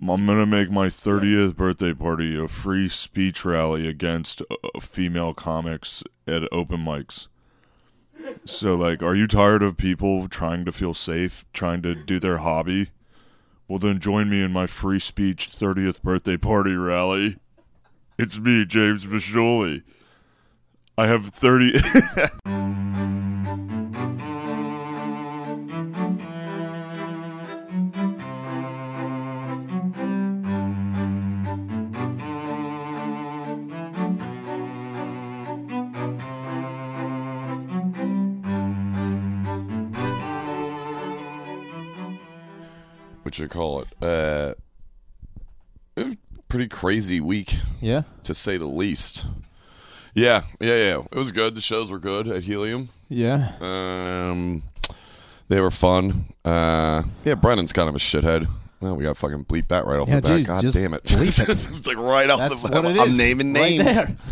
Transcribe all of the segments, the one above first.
I'm gonna make my 30th birthday party a free speech rally against uh, female comics at open mics. So, like, are you tired of people trying to feel safe, trying to do their hobby? Well, then join me in my free speech 30th birthday party rally. It's me, James Biscioli. I have 30. what you call it? Uh, it was a pretty crazy week Yeah. to say the least. Yeah, yeah, yeah. It was good. The shows were good at Helium. Yeah. Um, they were fun. Uh, yeah, Brennan's kind of a shithead. Well, we got to fucking bleep that right off Yeah, the bat. geez, God damn it! bleep it. it's like right off That's the bat. I'm is. naming Right names. there.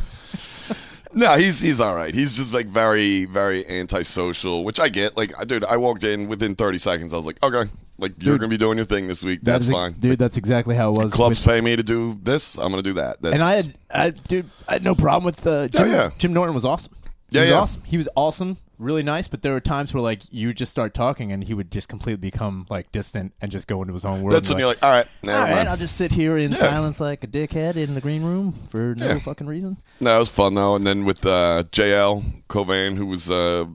No, he's he's all right. He's just like very very antisocial, which I get. Like, dude, I walked in within 30 seconds. I was like, okay, like you're gonna be doing your thing this week. That's That is- fine. dude. That's exactly how it was. Clubs pay me to do this. I'm gonna do that. That's, and I had, I, dude, I had no problem with uh, Jim. yeah. Jim Norton was awesome. He Yeah, was yeah. awesome. He was awesome, really nice. But there were times where like you would just start talking, and he would just completely become like distant and just go into his own world. that's when you're like, all right, all right, mind. I'll just sit here in Yeah. silence like a dickhead in the green room for no Yeah. fucking reason. No, it was fun though. And then with uh, JL Cauvin, who was a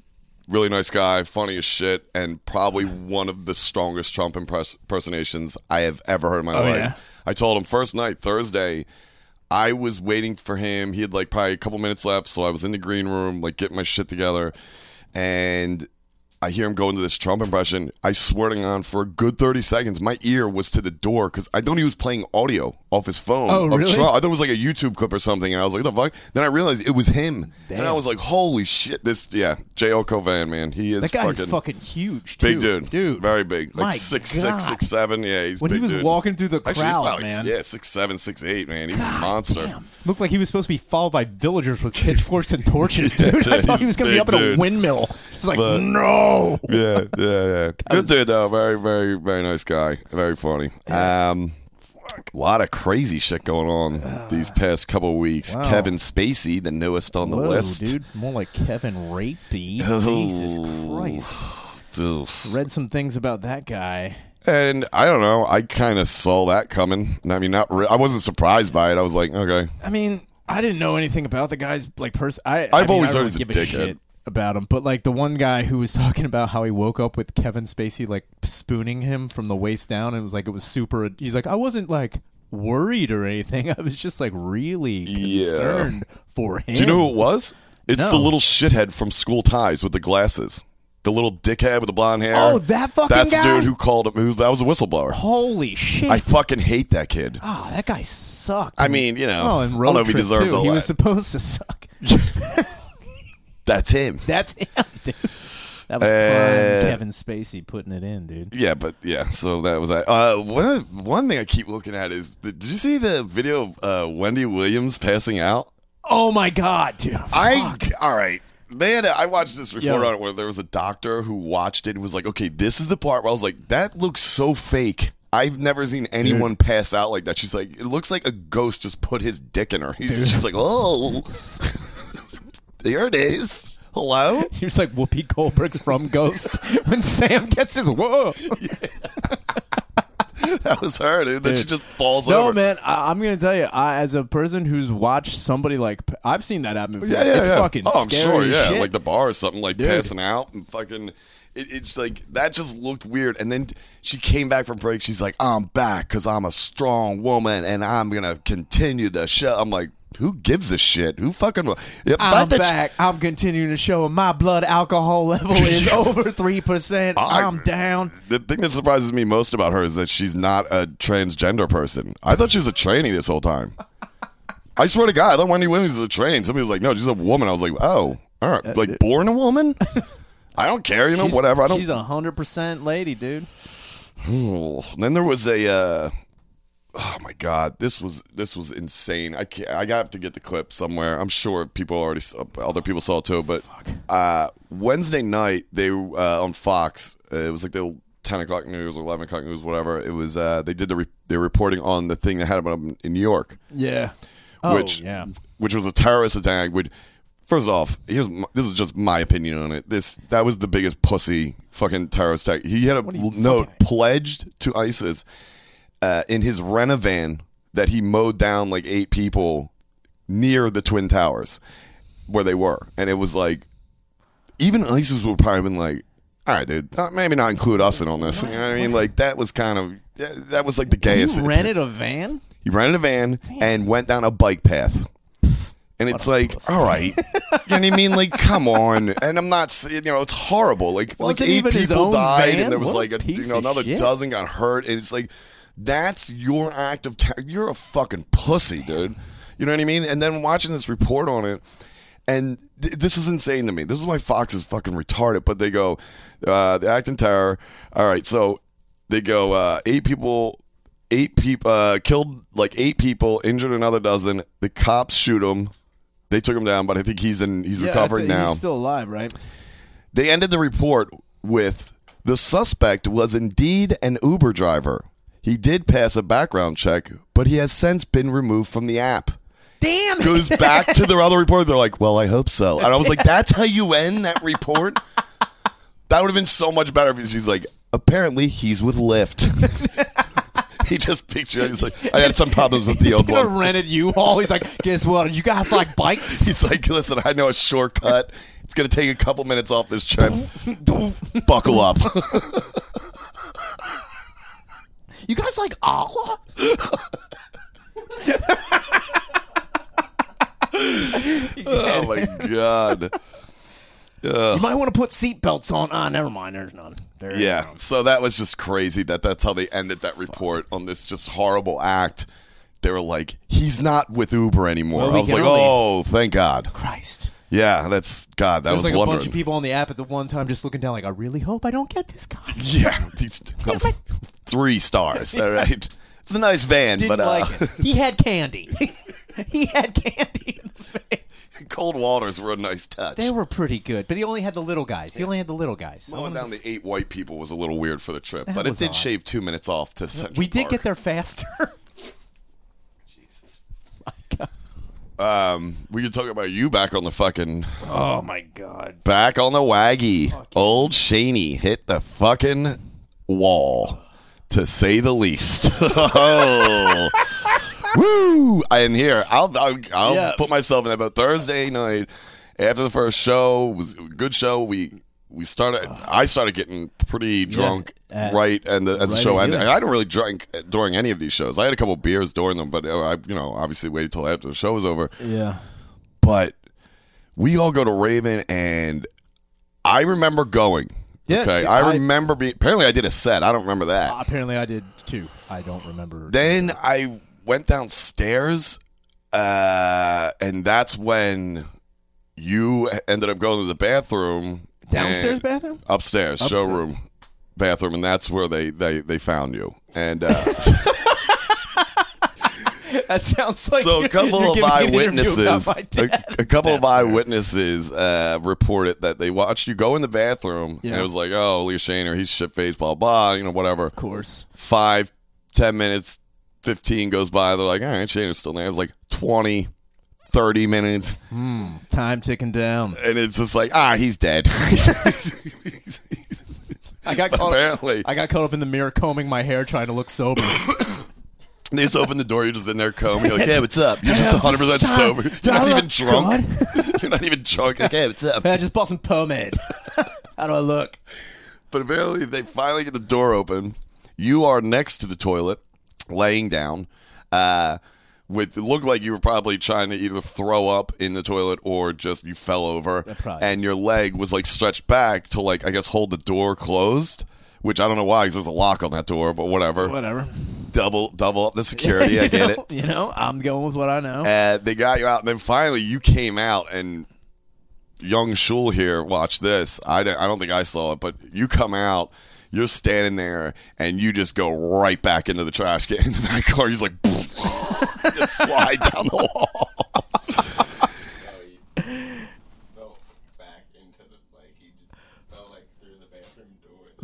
really nice guy, funny as shit, and probably one of the strongest Trump impress- impersonations I have ever heard in my Oh, life. yeah? I told him first night Thursday. I was waiting for him. He had like probably a couple minutes left, so I was in the green room, like getting my shit together, and I hear him go into this Trump impression. I swear to God, for a good 30 seconds, my ear was to the door because I thought he was playing audio off his phone. Oh, really? Trump. I thought it was like a YouTube clip or something, and I was like, what the fuck? Then I realized it was him. And I was like, holy shit. This, yeah, J.L. Cauvin, man. He is That guy's fucking, fucking, huge, too. big dude. dude. Very big. Like My six, God. six, six, seven. Yeah, he's when big he was dude. walking through the Actually, he's crowd, about like, man. yeah, six, seven, six, eight, man. He's a monster. damn. Looked like he was supposed to be followed by villagers with pitchforks and torches, dude. I thought he was going to be up in a windmill. It's like, But- no. yeah, yeah, yeah. Good dude though. Very, very, very nice guy. Very funny. Um, a lot of crazy shit going on these past couple of weeks. Wow. Kevin Spacey, the newest on the Whoa, list. dude. More like Kevin Rapey. Oh. Jesus Christ. Read some things about that guy. And I don't know. I kind of saw that coming. I mean, not. Re- I wasn't surprised by it. I was like, okay. I mean, I didn't know anything about the guy's like person. I I've I mean, always I heard he's a really give dickhead. shit about him, but like the one guy who was talking about how he woke up with Kevin Spacey like spooning him from the waist down, and it was like it was super. He's like, I wasn't like worried or anything. I was just like really Yeah. concerned for him. Do you know who it was? It's No. the little shithead from School Ties with the glasses. The little dickhead with the blonde hair. Oh, that fucking That's guy? dude who called him. Who's that was a whistleblower. Holy shit! I fucking hate that kid. oh, that guy sucked. I mean, you know, oh, I and don't know if he deserved too. He was supposed to suck. That's him. That's him, dude. That was Uh, Kevin Spacey putting it in, dude. Yeah, but yeah. So that was that. Uh, one one thing I keep looking at is the, did you see the video of uh, Wendy Williams passing out? Oh my god, dude! I all right. They had a, I watched this report Yeah. on it where there was a doctor who watched it and was like, "Okay, this is the part where I was like, that looks so fake." I've never seen anyone pass out like that. She's like, it looks like a ghost just put his dick in her. He's, she's like, oh, there it is. Hello. He was like Whoopi Goldberg from Ghost when Sam gets in. Whoa! That was her, dude. Then she just falls over. No, over. man, I, I'm gonna tell you, I, as a person who's watched somebody like I've seen that happen before. Yeah, yeah, it's yeah. fucking Oh, I'm scary sure. Yeah, shit. like the bar or something, like Dude. passing out and fucking. It, it's like that just looked weird. And then she came back from break. She's like, "I'm back because I'm a strong woman and I'm gonna continue the show." I'm like, who gives a shit? Who fucking? Will? The I'm fact that she- back. I'm continuing to show my blood alcohol level is over three percent. I'm down. the thing that surprises me most about her is that she's not a transgender person. I thought she was a tranny this whole time. I swear to God, I thought Wendy Williams was a tranny. Somebody was like, "No, she's a woman." I was like, "Oh, all right, like born a woman." I don't care, you know, She's- whatever. I don't. She's a hundred percent lady, dude. Then there was a. Uh, oh my god, this was this was insane. I can't, I got to get the clip somewhere. I'm sure people already saw, other people saw it too. But uh, Wednesday night they uh, on Fox. Uh, it was like the ten o'clock news or eleven o'clock news, whatever. It was uh, they did the re- they're reporting on the thing that happened in New York, Yeah. Oh, which yeah. which was a terrorist attack. Which first off, here's my, this is just my opinion on it. This that was the biggest pussy fucking terrorist attack. He had a What are you note fucking- pledged to ISIS uh, in his Renovan that he mowed down like eight people near the twin towers where they were, and it was like even ISIS would probably have been like, "All right, dude, uh, maybe not include us in on this." You know what I mean? Like that was kind of that- was like the gayest. You rented a van? He rented a van and went down a bike path. And it's like, all right, you know what I mean? Like, come on. And I'm not, you know, it's horrible. Like, Was like it eight people died, van? and there was What like a, you know, another dozen got hurt. And it's like, that's your act of terror. You're a fucking pussy, dude. You know what I mean? And then watching this report on it, and th- this is insane to me. This is why Fox is fucking retarded. But they go, uh, the act in terror. All right, so they go, uh, eight people, eight people uh, killed like eight people, injured another dozen. The cops shoot him. They took him down, but I think he's in. He's recovering now. He's still alive, right? They ended the report with the suspect was indeed an Uber driver. He did pass a background check, but he has since been removed from the app. Damn it. Goes back to their other report. They're like, "Well, I hope so." And I was like, "That's how you end that report." That would have been so much better if he's like, "Apparently, he's with Lyft." he just pictured. He's like, "I had some problems with the old one." rent a U-Haul. He's like, guess what? You guys like bikes? He's like, "Listen, I know a shortcut. It's gonna take a couple minutes off this trip. Buckle up." You guys like Allah? Oh my god. Ugh. You might want to put seatbelts on. Ah, never mind. There's none. There Yeah, none. so that was just crazy that that's how they ended that report on this just horrible act. They were like, he's not with Uber anymore. Well, I was like, only- oh, thank God. Christ. Yeah, that's God. That There was, like a bunch of people on the app at the one time just looking down like, I really hope I don't get this guy. Yeah, these, three stars. All right, it's a nice van, Didn't but uh, like it. He had candy. he had candy in the van. cold waters were a nice touch. They were pretty good, but he only had the little guys. He only had the little guys. Mowing down the eight white people was a little weird for the trip, That but it did odd. shave two minutes off to Central we did Park. get there faster. Um, we could talk about you back on the fucking oh my god. Back on the waggy. Old Shaney hit the fucking wall, to say the least. oh. Woo! And here, I'll, I'll, I'll Yeah. put myself in about Thursday night after the first show. was good show. We we started. I started getting pretty drunk uh, right, and the, as the show ended. I didn't really drink during any of these shows. I had a couple beers during them, but uh, I, you know, obviously waited till after the show was over Yeah. but we all go to Raven, and I remember going. Yeah, okay, dude, I I- remember being. Apparently, I did a set. I don't remember that. apparently I did too. I don't remember. then I went downstairs, uh, and that's when you ended up going to the bathroom. Downstairs bathroom? upstairs, Upstairs. showroom bathroom, and that's where they they they found you. And uh, That sounds like so a couple you're of giving me an interview about eyewitnesses, my a, a couple of That's weird. eyewitnesses uh, reported that they watched you go in the bathroom, and Yeah. it was like, oh, Leah Shaner, he's shit faced, blah blah, you know, whatever. Of course. Five, ten minutes, fifteen goes by. They're like, all right, Shaner's still there. It was like 20, 30 minutes, Time ticking down. and it's just like, ah, he's dead. I got caught. Apparently, I got caught up in the mirror combing my hair, trying to look sober. they just open the door. You're just in there combing. You're like, hey, what's up? You're just 100 percent son, sober. You're not even drunk. You're not even drunk. Like, hey, what's up? Man, I just bought some pomade. How do I look? But apparently, they finally get the door open. You are next to the toilet, laying down. Uh, with it looked like you were probably trying to either throw up in the toilet or just you fell over, and your leg was like stretched back to like I guess hold the door closed. Which I don't know why, because there's a lock on that door, but whatever. Whatever. Double, double up the security. I get know- it. You know, I'm going with what I know. and they got you out, and then finally you came out, and young Shul here watch this. I don't, I don't think I saw it, but you come out, you're standing there, and you just go right back into the trash can in the back car. He's like, just slide down the wall. Oh, fell back into the like he just fell like through the.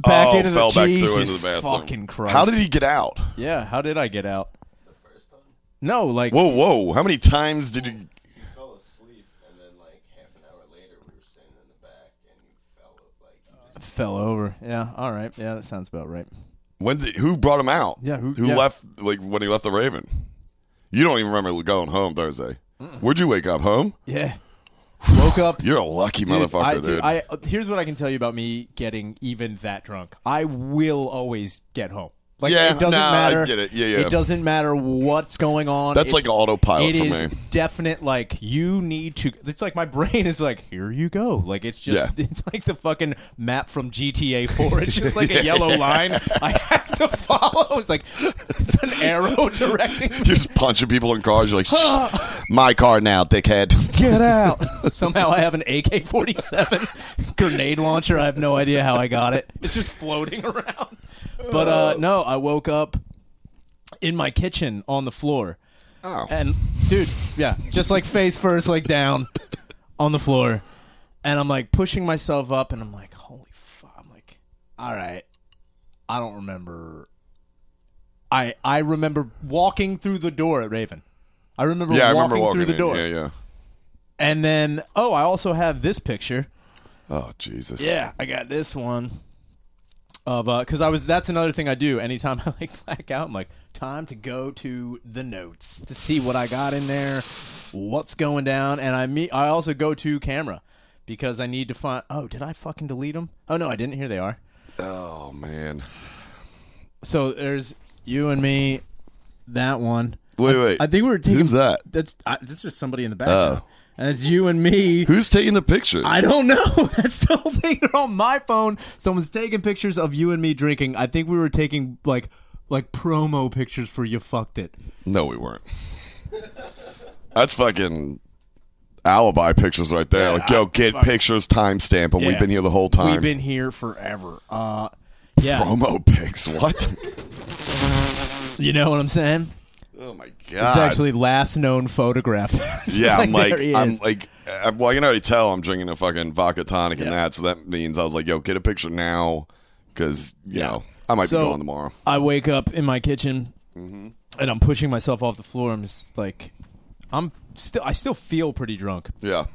Oh, into fell the back through into the bathroom. fucking Christ. How did he get out? Yeah, how did I get out? The first time, No, like Whoa, whoa! How many times did you? He fell asleep, and then like half an hour later, we were standing in the back, and he fell like he just fell over. Yeah, all right. Yeah, that sounds about right. When did, who brought him out? Yeah, who- who yeah. left? Like when he left the Raven. You don't even remember going home Thursday. Where'd you wake up? Home? Yeah. Woke up. You're a lucky Dude, motherfucker, I, dude. dude, I, here's what I can tell you about me getting even that drunk. I will always get home. Like Yeah, it doesn't nah, I matter. get it. Yeah, yeah. It doesn't matter what's going on. That's It- like autopilot It for is me. definite. Like you need to. It's like my brain is like, here you go. Like it's just. Yeah. It's like the fucking map from GTA Four. It's just like a yellow line. I have to follow. It's like it's an arrow directing. You're just punching people in cars. You're like, Shh, my car now, dickhead. Get out! Somehow I have an AK 47 grenade launcher. I have no idea how I got it. It's just floating around. But uh, no, I woke up in my kitchen on the floor. Oh. And, dude, yeah, just like face first, like down on the floor. And I'm like pushing myself up, and I'm like, holy fuck. I'm like, all right. I don't remember. I I remember walking through the door at Raven. I remember yeah, I walking, remember walking through the door. Yeah, yeah. And then, oh, I also have this picture. Oh Jesus. Yeah, I got this one of uh because I was that's another thing I do anytime I like black out. I'm like, time to go to the notes to see what I got in there, what's going down, and I meet. I also go to camera because I need to find. Oh, did I fucking delete them? Oh no, I didn't. Here they are. Oh man. So there's you and me. That one. Wait, wait. I think we were taking. Who's that? That's I, that's just somebody in the background. Oh. And it's you and me. Who's taking the pictures? I don't know. That's the whole thing. They're on my phone. Someone's taking pictures of you and me drinking. I think we were taking like like promo pictures for you fucked it. No, we weren't. That's fucking alibi pictures right there. Yeah, like, yo, I- get fuck- pictures, timestamp, and we've been here the whole time. We've been here forever. Uh yeah. promo pics. What? You know what I'm saying? oh my god. It's actually last known photograph. Yeah, just I'm like, I'm like, uh, well, you can already tell I'm drinking a fucking vodka tonic and that, so that means I was like, yo, get a picture now, because you Yeah. know I might So- be going tomorrow. I wake up in my kitchen Mm-hmm. and I'm pushing myself off the floor. I'm just like I'm still I still feel pretty drunk. Yeah,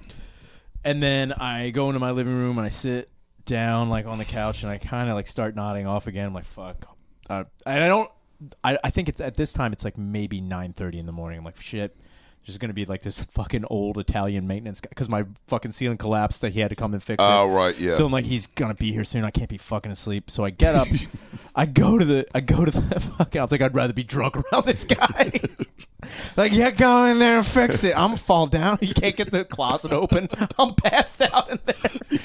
And then I go into my living room and I sit down like on the couch and I kind of like start nodding off again. I'm like, fuck. Uh, and I don't. I, I think it's at this time it's like maybe nine thirty in the morning. I'm like, shit. There's gonna be like this fucking old Italian maintenance guy because my fucking ceiling collapsed. That he had to come and fix it. Oh, right, yeah. So I'm like, he's gonna be here soon. I can't be fucking asleep. So I get up. I go to the. I go to the fucking. I was like, I'd rather be drunk around this guy. like, yeah, go in there and fix it. I'm fall down. You can't get the closet open. I'm passed out in there.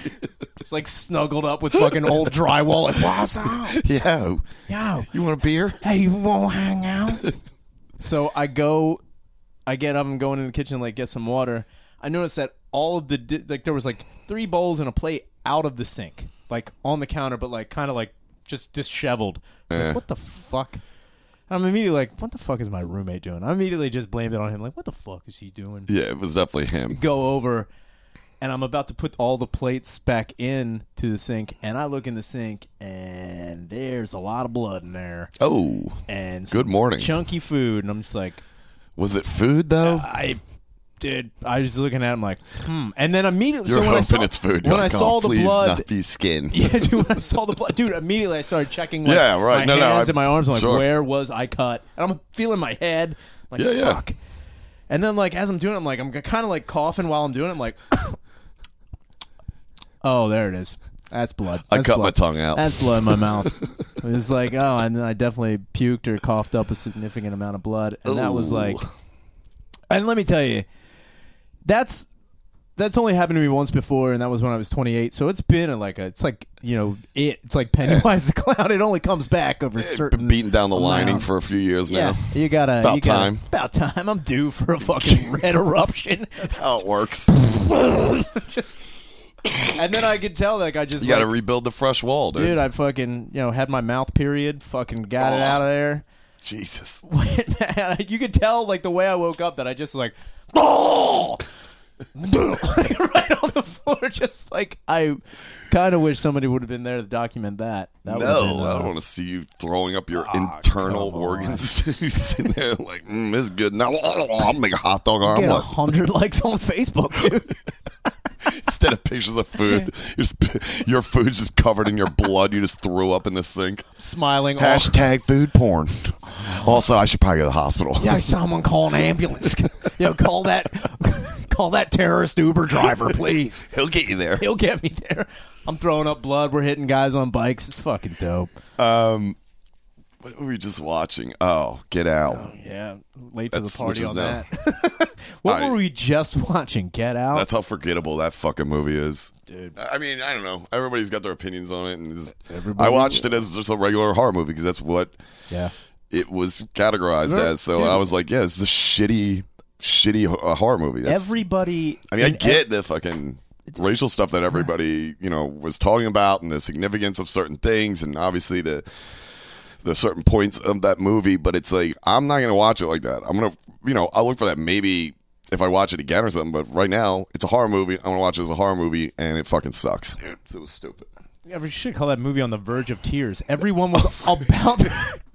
Just like snuggled up with fucking old drywall. Like, what's up? yeah. Yo, You want a beer? hey, you won't hang out? so I go, I get up and going in the kitchen, like get some water. I noticed that all of the di- like there was like three bowls and a plate out of the sink, like on the counter, but like kind of like just disheveled. I was Yeah. Like, what the fuck? I'm immediately like, what the fuck is my roommate doing? I immediately just blamed it on him. Like, what the fuck is he doing? Yeah, it was definitely him. Go over, and I'm about to put all the plates back in to the sink, and I look in the sink, and there's a lot of blood in there Oh, and Good morning. chunky food, and I'm just like, was it food though? I did. I was looking at him like, hmm, and then immediately, You're so when I hoping saw, it's food. When I saw oh, the please blood, not be skin. yeah, dude, when I saw the blood, dude, immediately I started checking. Like, Yeah, right. My No, no, hands I- and my arms. I'm like, sure. where was I cut? And I'm feeling my head. Like, Yeah, yeah. fuck. And then, like, as I'm doing, it, I'm like, I'm kind of like coughing while I'm doing it. I'm like, oh, there it is. That's blood. I That's cut my tongue out. That's blood in my mouth. It's like, oh, and then I definitely puked or coughed up a significant amount of blood, and that was like, and let me tell you, that's that's only happened to me once before, and that was when I was 28. So it's been a, like a, it's like you know, it, it's like Pennywise the clown. It only comes back over certain Been beating down the lining for a few years Yeah, now. you gotta About you gotta- time. About time. I'm due for a fucking red eruption. That's how it works. just, and then I could tell like I just You got to like, rebuild the fresh wall, dude. dude. I fucking you know had my mouth period. Fucking got it Oh. out of there. Jesus. you could tell like the way I woke up that I just like oh right on the floor, just like I kind of wish somebody would have been there to document that. That No, been, I uh, don't want to see you throwing up your internal organs. you sitting there like, mm, this is good. Now I'll make a hot dog Get a omelet hundred likes on Facebook, dude. instead of pictures of food. just, your food's just covered in your blood. You just threw up in the sink. Smiling. Hashtag food porn. Also, I should probably go to the hospital. Yeah, someone call an ambulance. Yo, call that, call that terrorist Uber driver, please. He'll get you there. He'll get me there. I'm throwing up blood. We're hitting guys on bikes. It's fucking dope. Um, what were we just watching? Oh, Get Out. Oh, yeah, late to the party on now- that. what I- were we just watching? Get Out. That's how forgettable that fucking movie is. Dude. I mean, I don't know. Everybody's got their opinions on it, and Everybody- I watched it as just a regular horror movie because that's what yeah. it was categorized Dude. as. So I was like, yeah, it's a shitty, shitty horror movie. That's, Everybody. I mean, I get the fucking racial stuff that everybody you know was talking about and the significance of certain things, and obviously the the certain points of that movie. But it's like I'm not gonna watch it like that. I'm gonna, you know, I'll look for that maybe if I watch it again or something. But right now, it's a horror movie. I'm gonna watch it as a horror movie, and it fucking sucks. Dude, it was stupid. Yeah, we should call that movie on the verge of tears. Everyone was about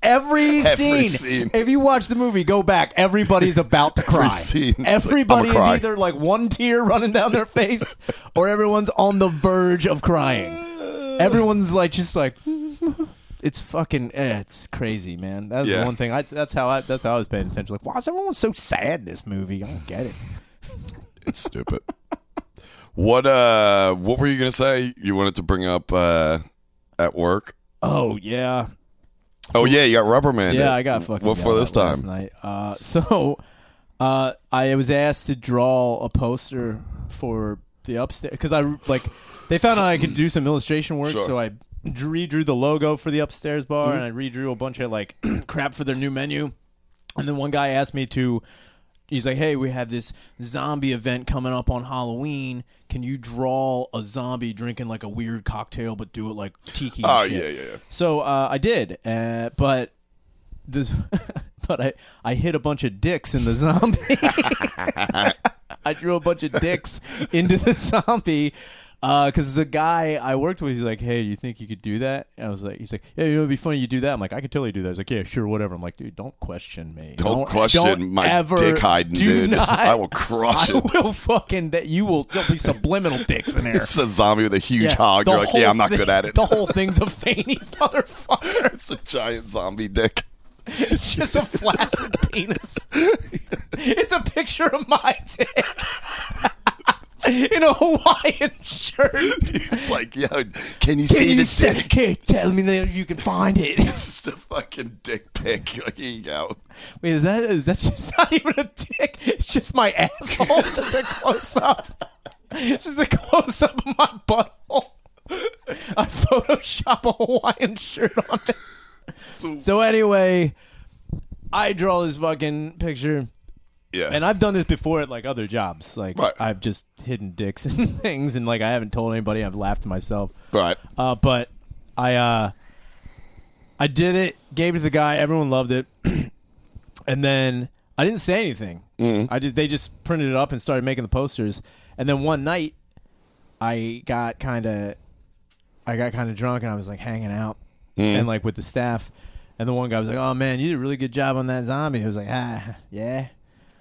every, Every scene. scene. If you watch the movie, go back. Everybody's about to cry. scene. Everybody I'ma is cry. either like one tear running down their face, or everyone's on the verge of crying. Everyone's like just like. It's fucking. Eh, it's crazy, man. That's Yeah. the one thing. I, that's how I. That's how I was paying attention. Like, why is everyone so sad in this movie? I don't get it. It's stupid. what uh, what were you gonna say? You wanted to bring up uh, at work? Oh yeah, Oh yeah, you got Rubberman. Yeah, I got fucking. What for this time? night. Uh, so, uh, I was asked to draw a poster for the upstairs because I like they found out I could do some illustration work, Sure. so I redrew the logo for the upstairs bar and I redrew a bunch of like crap for their new menu. And then one guy asked me to. He's like, "Hey, we have this zombie event coming up on Halloween. Can you draw a zombie drinking like a weird cocktail, but do it like tiki?" Oh shit?" yeah, yeah, yeah. So uh, I did, uh, but this, but I I hit a bunch of dicks in the zombie. I drew a bunch of dicks into the zombie Uh, because the guy I worked with, he's like, "Hey, do you think you could do that?" And I was like, "He's like, yeah, you know, it'd be funny you do that." I'm like, "I could totally do that." He's like, "Yeah, sure, whatever." I'm like, "Dude, don't question me. Don't question don't my ever dick hiding, dude. not- I will crush I it. will fucking that you will. There'll be subliminal dicks in there." It's a zombie with a huge Yeah, hog. You're like, yeah, I'm not thing- good at it. The whole thing's a veiny motherfucker. it's a giant zombie dick. It's just a flaccid penis. It's a picture of my dick in a Hawaiian shirt. He's like, yo, can you Can see you the say, dick? okay, tell me that you can find it. It's just a fucking dick pic. Here you go. Wait, is that is that just not even a dick? It's just my asshole. It's just a close up. It's just a close up of my butthole. I Photoshop a Hawaiian shirt on it. So anyway, I draw this fucking picture. Yeah. And I've done this before at like other jobs. Like Right. I've just hidden dicks and things, and like I haven't told anybody. I've laughed to myself. right. Uh, but I uh, I did it, gave it to the guy. Everyone loved it, and then I didn't say anything. I just they just printed it up and started making the posters. And then one night, I got kind of, I got kind of drunk, and I was like hanging out and like with the staff. And the one guy was like, "Oh man, you did a really good job on that zombie." I was like, "Ah, yeah."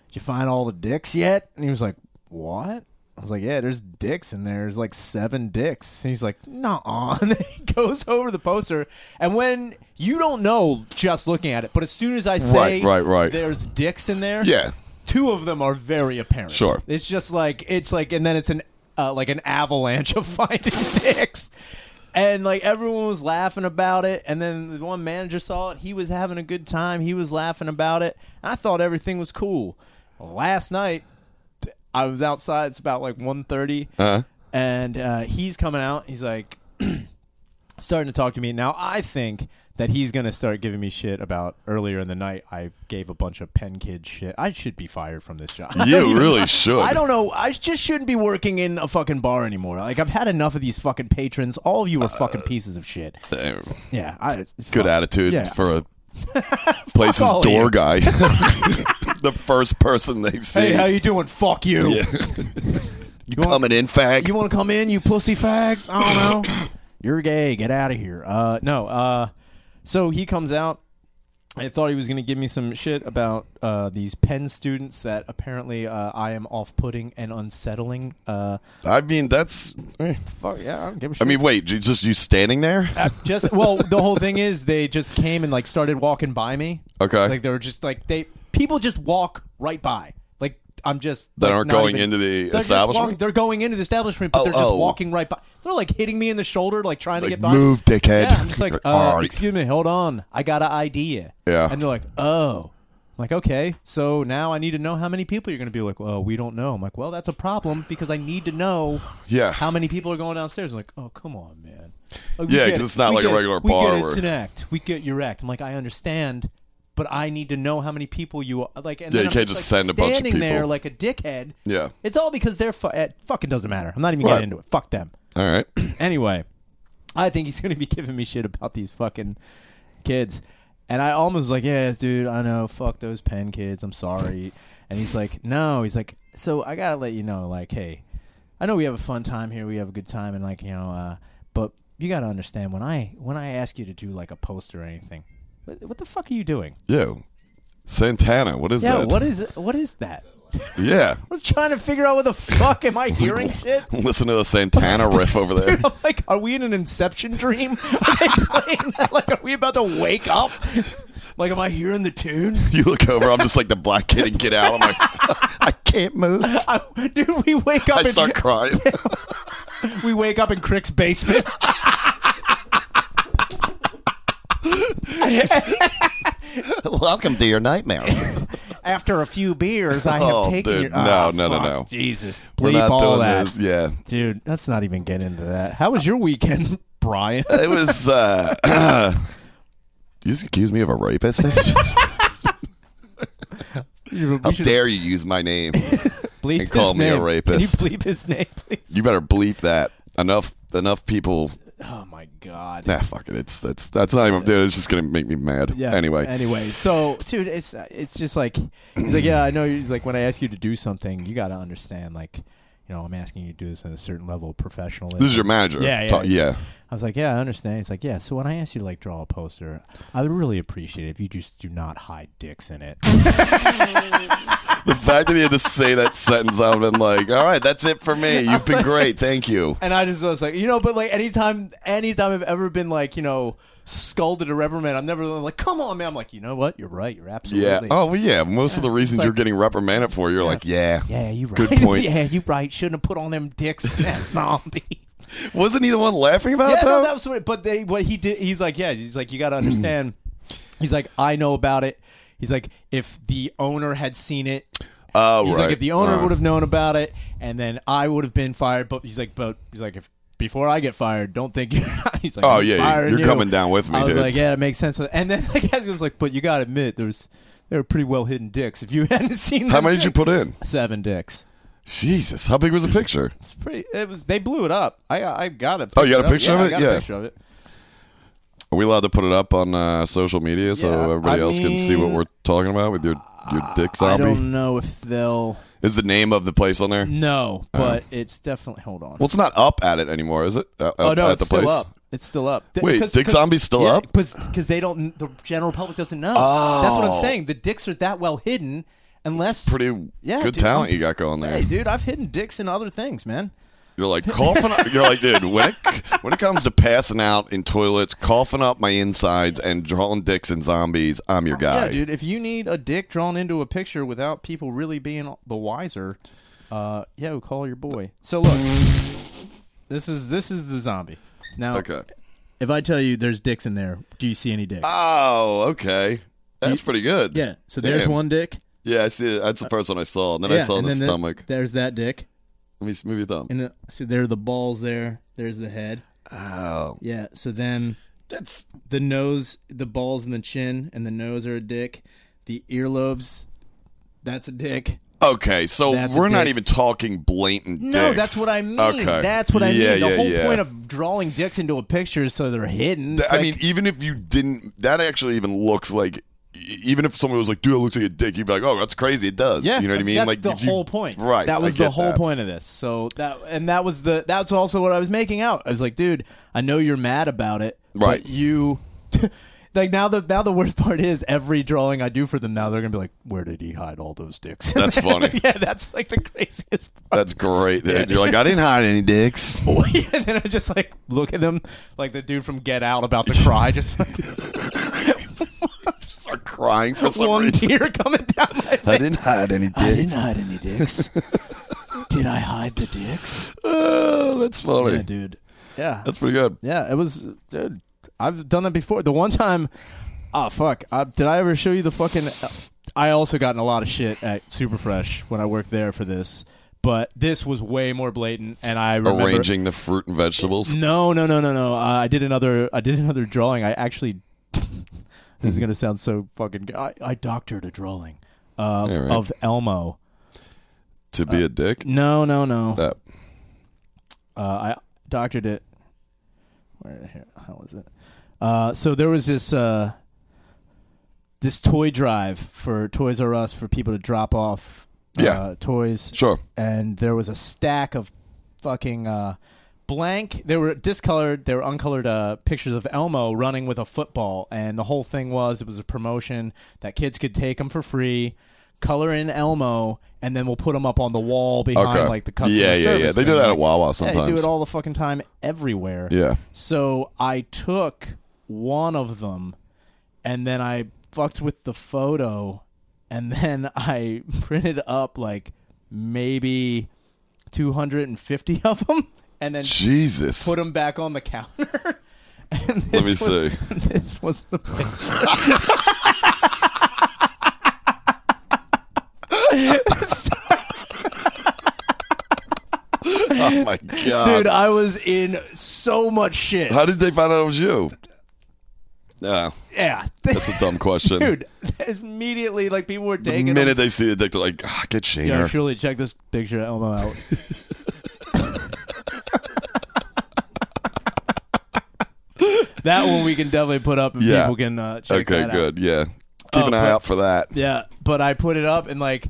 Did you find all the dicks yet? And he was like, "What?" I was like, "Yeah, there's dicks in there. There's like seven dicks." And he's like, "Nah." And he goes over the poster, and when you don't know just looking at it, but as soon as I say, Right, right, right. there's dicks in there, Yeah. two of them are very apparent. Sure. it's just like it's like, and then it's an uh, like an avalanche of finding dicks. And like everyone was laughing about it, and then the one manager saw it. He was having a good time. He was laughing about it. I thought everything was cool. Last night, I was outside. It's about like 1.30, Uh-huh. and uh, he's coming out. He's like starting to talk to me now. I think that he's gonna start giving me shit about earlier in the night. I gave a bunch of Penn kid shit. I should be fired from this job. You really should. I don't know. I just shouldn't be working in a fucking bar anymore. Like I've had enough of these fucking patrons. All of you are fucking pieces of shit. Damn. Yeah, I, Good attitude Yeah. for a place's door guy. the first person they've seen. Hey, how you doing? Fuck you. Yeah. You want, Coming in, fag. you want to come in, you pussy fag? I don't know. You're gay. Get out of here. Uh, no. Uh, so he comes out. I thought he was going to give me some shit about uh, these Penn students that apparently uh, I am off-putting and unsettling. Uh, I mean, that's. fuck yeah, I don't give a I shit. mean, wait, you- just you standing there? Uh, just well, the whole thing is they just came and like started walking by me. Okay. Like they were just like they people just walk right by. Like I'm just That like, aren't going even- into the they're establishment? walking- they're going into the establishment, but Oh, they're just oh. walking right by. They're like hitting me in the shoulder, like trying to get by. move, dickhead. Yeah, I'm just like, uh, right. excuse me, hold on, I got an idea. Yeah. and they're like, oh. I'm like okay, so now I need to know how many people you're going to be like. Well, we don't know. I'm like, well, that's a problem because I need to know Yeah. how many people are going downstairs. I'm like, oh, come on, man. Like, Yeah, because it's not We like a it. regular we Get It's an act. We get your act. I'm like, I understand, but I need to know how many people you are. Like, and Yeah, you I'm can't just, just like, send a bunch of standing there like a dickhead. Yeah. It's all because they're fu- it fucking doesn't matter. I'm not even Right. getting into it. Fuck them. All right. Anyway, I think he's going to be giving me shit about these fucking kids. And I almost was like, yeah, dude, I know. Fuck those Penn kids. I'm sorry. And he's like, no. He's like, so I got to let you know, like, hey, I know we have a fun time here. We have a good time. And, like, you know, uh, but you got to understand when I when I ask you to do, like, a poster or anything, what, what the fuck are you doing? Yo. Santana, what is that? Yeah, that? what is what is that? Yeah. I was trying to figure out what the fuck am I hearing shit? Listen to the Santana riff over there. Dude, I'm like, are we in an Inception dream? Are they playing that? Like, are we about to wake up? Like, am I hearing the tune? You look over, I'm just like the black kid and get out. I'm like, I can't move. I, dude, we wake up. I in, start crying. we wake up in Crick's basement. Welcome to your nightmare. After a few beers, I have Oh, taken dude, your. no, Oh, no, no, fuck. no. Jesus, We're bleep not all doing that, this. Yeah. dude. Let's not even get into that. How was your weekend, Brian? It was, uh, you just accuse me of a rapist? You How dare you use my name? bleep and call his me a name. rapist. Can you bleep his name, please? You better bleep that. Enough, enough people. Oh my god. Nah, fuck it. It's that's that's not even. Dude, it's just gonna make me mad. Yeah. Anyway, Anyway, so dude, it's it's just like he's like, yeah, I know. He's like, when I ask you to do something, you got to understand, like, you know, I'm asking you to do this in a certain level of professionalism. this is your manager. Yeah, yeah, Ta- yeah. I was like, yeah, I understand. He's like, yeah. So when I ask you to like draw a poster, I would really appreciate it if you just do not hide dicks in it. The fact that he had to say that sentence, I've been like, all right, that's it for me. You've been great. Thank you. and I just was like, you know, but like anytime, anytime I've ever been like, you know, scolded or reprimanded, I'm never like, come on, man. I'm like, you know what? You're right. You're absolutely. Yeah. Oh, well, yeah. Most of the reasons like- you're getting reprimanded for, you're like, yeah. Yeah, you're right. Good point. yeah, you're right. Shouldn't have put on them dicks in that zombie. Wasn't he the one laughing about yeah, it, no, that was what. But they, what he did, he's like, yeah, he's like, you got to understand. he's like, I know about it. He's like, if the owner had seen it, oh, he's right. like, if the owner Uh, would have known about it, and then I would have been fired. But he's like, but he's like, if before I get fired, don't think you're. he's like, Oh, I'm yeah, firing you're you. coming down with me, I was dude. like, yeah, it makes sense. And then like, he was like, but you got to admit, there's they were pretty well hidden dicks. If you hadn't seen, How them many did you put in? Seven dicks. Jesus. How big was the picture? It's pretty. It was. They blew it up. I I got a. Oh, you got a picture yeah, of I it? got Yeah. a picture of it. Are we allowed to put it up on uh, social media so Yeah, everybody I else can see what mean, we're talking about with your your dick I zombie? don't know if they'll. Is the name of the place on there? No, but it's definitely. Hold on. Well, it's not up at it anymore, is it? Uh, oh up no, at it's the still place? up. It's still up. Th- Wait, Dick Zombie's still yeah, up? Because they don't. The general public doesn't know. That's what I'm saying. The dicks are that well hidden, unless. Pretty Yeah, good dude, talent I'm- you got going there. Hey, dude, I've hidden dicks in other things, man. You're like coughing. up, you're like, dude, when it when it comes to passing out in toilets, coughing up my insides, and drawing dicks and zombies, I'm your guy. Yeah, dude. If you need a dick drawn into a picture without people really being the wiser, uh, yeah, we'll call your boy. So look, this is this is the zombie. Now, Okay. if I tell you there's dicks in there, do you see any dicks? Oh, okay. That's pretty good. yeah. So there's Damn. one dick. Yeah, I see. It. That's the first one I saw, and then I saw the stomach. there's that dick, Let me move your thumb. and the, so there are the balls there. There's the head. Oh, Yeah. So then that's the nose, the balls and the chin and the nose are a dick. The earlobes, that's a dick. okay. So That's we're not even talking blatant. No, that's what I mean. Okay, That's what I Yeah, mean. The yeah, whole yeah. point of drawing dicks into a picture is so they're hidden. Th- I like- mean, even if you didn't, that actually even looks like even if someone was like, "Dude, it looks like a dick," you'd be like, "Oh, that's crazy. It does." Yeah, you know what I mean? That's like the if you- whole point, right? That was the whole that. point of this. So that and that was the that's also what I was making out. I was like, dude, I know you're mad about it, Right. But you. Like now the now the worst part is every drawing I do for them now they're gonna be like where did he hide all those dicks That's funny. yeah that's like the craziest part That's great. dude. You're like, I didn't hide any dicks. and then I just like look at them like the dude from Get Out about to cry just like Start crying for some one reason. tear coming down my face I didn't hide any dicks. I didn't hide any dicks did I hide the dicks Oh, that's funny. yeah dude yeah That's pretty good. Yeah, it was, dude. I've done that before. The one time, oh fuck, uh, did I ever show you the fucking? I also gotten a lot of shit at Superfresh when I worked there for this, but this was way more blatant. And I remember Arranging the fruit and vegetables. No, no, no, no, no. Uh, I did another. I did another drawing. I actually. This is gonna sound so fucking. I doctored a drawing of, All right. of Elmo. To be a dick. No, no, no. That Uh, I doctored it. Where here? How was it? Uh, so there was this uh, this toy drive for Toys R Us for people to drop off uh, Yeah. toys, sure. and there was a stack of fucking uh, blank. They were discolored. They were uncolored uh, pictures of Elmo running with a football, and the whole thing was it was a promotion that kids could take them for free. Color in Elmo, and then we'll put them up on the wall behind Okay. like the customer yeah, yeah, yeah. They do thing. that at Wawa yeah, sometimes. they do it all the fucking time everywhere. Yeah. So I took one of them and then I fucked with the photo and then I printed up like maybe 250 of them and then Jesus. put them back on the counter. And Let me was- see. This was the picture. Oh my god. Dude, I was in so much shit. How did they find out it was you? Yeah, Yeah. that's a dumb question. Dude, immediately, like, people were the taking them. minute they see the dick, they're like, ah, get Shaner. Yeah, surely check this picture of Elmo out. That one we can definitely put up and Yeah. people can uh, check okay, that out. Okay, good. Yeah, keep Uh, an eye but- out for that. Yeah, but I put it up and like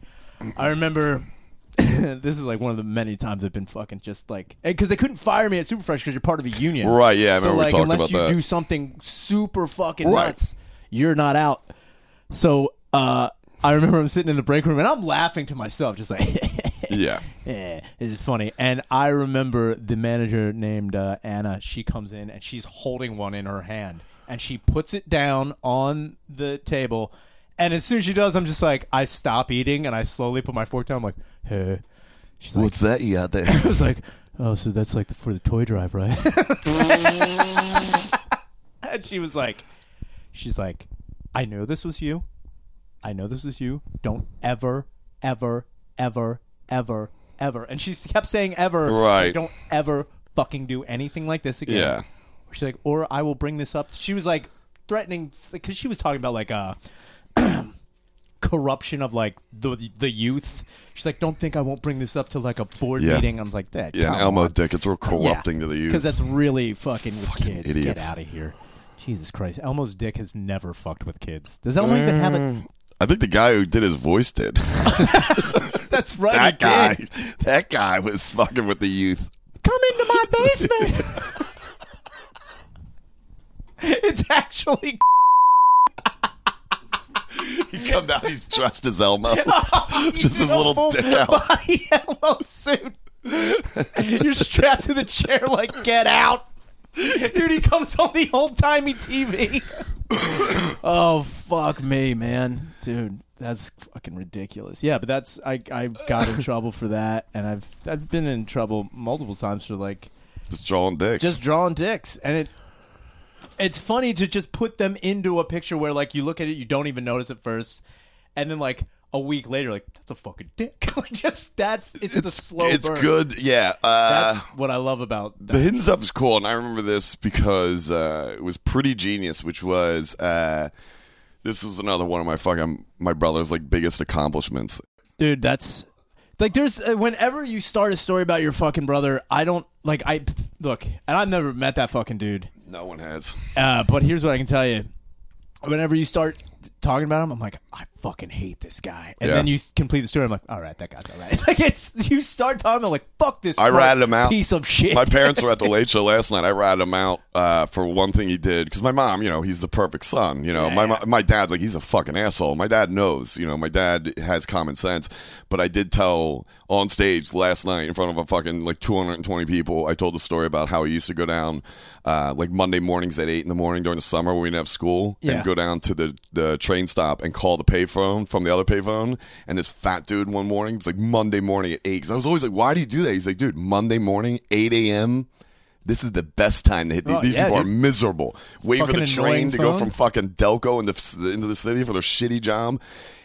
I remember this is like one of the many times I've been fucking just like because they couldn't fire me at Superfresh because you're part of a union. Right, yeah, I so remember we like talked unless about you that. do something super fucking Right. nuts, you're not out. So uh, I remember I'm sitting in the break room and I'm laughing to myself, just like. Yeah, Eh, it's funny. And I remember the manager named uh, Anna. She comes in and she's holding one in her hand, and she puts it down on the table. And as soon as she does, I'm just like, I stop eating and I slowly put my fork down. I'm like, hey. She's like, what's that you got there? I was like, oh, so that's like the, for the toy drive, right? and she was like, she's like, I know this was you. I know this was you. Don't ever, ever, ever, ever, ever. And she kept saying ever. Right. Don't ever fucking do anything like this again. Yeah. She's like, or I will bring this up. She was like threatening because she was talking about like uh corruption of like the the youth. She's like, don't think I won't bring this up to like a board Yeah. meeting. I'm like, that. Yeah, and Elmo Dick, it's real corrupting to the youth. because that's really fucking with Fucking kids. idiots. Get out of here. Jesus Christ, Elmo's dick has never fucked with kids. Does Elmo even have Mm. it? I think the guy who did his voice did. That's right. that guy, did. that guy was fucking with the youth. Come into my basement. it's actually He come down, he's dressed as Elmo, oh, just his little dick out. body Elmo suit. You're strapped to the chair like get out. Dude, he comes on the old timey TV. oh fuck me, man, dude, that's fucking ridiculous. Yeah, but that's I I got in trouble for that, and I've I've been in trouble multiple times for like Just drawing dicks. just drawing dicks, and it it's funny to just put them into a picture where like you look at it, you don't even notice at first, and then like a week later, like that's a fucking dick. like just that's it's, the slow. it's burn. good. Yeah. Uh, That's what I love about that. the hidden stuff is cool, and I remember this because uh, it was pretty genius. Which was uh, this is another one of my fucking my brother's like biggest accomplishments. dude that's like there's uh, whenever you start a story about your fucking brother i don't like i look and i've never met that fucking dude No one has. uh, but here's what i can tell you whenever you start talking about him, I'm like, I fucking hate this guy. And Yeah. then you complete the story. I'm like, all right, that guy's all right. Like it's you start talking about like, fuck this. I ratted him out. Piece of shit. My parents were at the late show last night. I ratted him out uh, for one thing he did because my mom, you know, he's the perfect son. You know, my my dad's like he's a fucking asshole. My dad knows. You know, my dad has common sense. But I did tell on stage last night in front of a fucking like 220 people. I told the story about how he used to go down uh, like Monday mornings at eight in the morning during the summer when we didn't have school Yeah. and go down to the the train stop and call the payphone from the other payphone. And this fat dude one morning, it's like Monday morning at eight. Because I was always like, why do you do that? He's like, dude, Monday morning, eight a.m. This is the best time to hit. Oh, These yeah, people are miserable. Wait for the train to go from fucking Delco into into the city for their shitty job.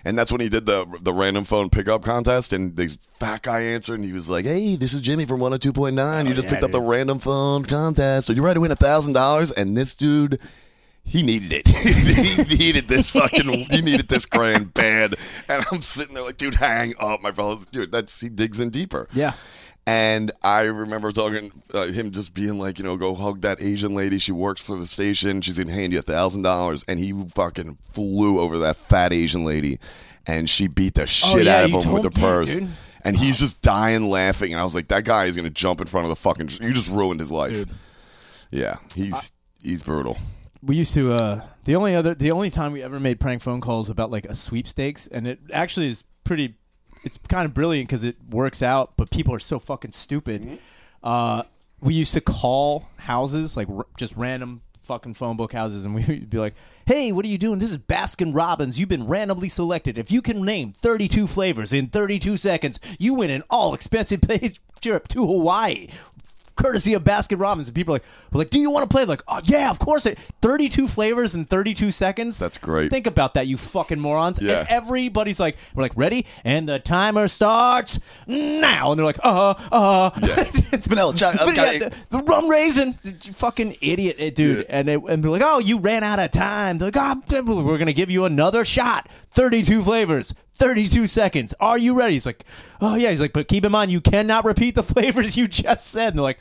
And that's when he did the the random phone pickup contest. And this fat guy answered, and he was like, "Hey, this is Jimmy from one hundred two point nine. You just yeah, picked up the random phone contest. Are you ready to win a thousand dollars?" And this dude he needed it. he needed this fucking. he needed this grand bad. And I'm sitting there like, dude, hang up, my fellas. Dude, that's he digs in deeper. Yeah. And I remember talking uh, him just being like, you know, go hug that Asian lady. She works for the station. She's gonna hand you a thousand dollars. And he fucking flew over that fat Asian lady, and she beat the shit Oh, yeah, out of you him with told the me, purse. dude. And he's just dying laughing. And I was like, that guy is gonna jump in front of the fucking. You just ruined his life. Dude. Yeah, he's he's brutal. We used to uh the only other the only time we ever made prank phone calls about like a sweepstakes and it actually is pretty it's kind of brilliant because it works out but people are so fucking stupid. Uh we used to call houses like r- just random fucking phone book houses and we'd be like hey what are you doing? This is baskin robbins. You've been randomly selected. If you can name 32 flavors in 32 seconds you win an all expensive paid trip to hawaii courtesy of Baskin Robbins. And people are like, we're like, do you want to play? Like, oh yeah, of course. It 32 flavors in 32 seconds. That's great. Think about that, you fucking morons. Yeah. And everybody's like, we're like, ready? And the timer starts now. And they're like, uh, uh. Vanilla chocolate. Okay. yeah, the, the rum raisin, you fucking idiot, eh, dude. Yeah. And they and they're like, "Oh, you ran out of time." They're like, "Oh, we're gonna give you another shot. Thirty-two flavors, thirty-two seconds. Are you ready?" He's like, "Oh yeah." He's like, "But keep in mind, you cannot repeat the flavors you just said." And they're like,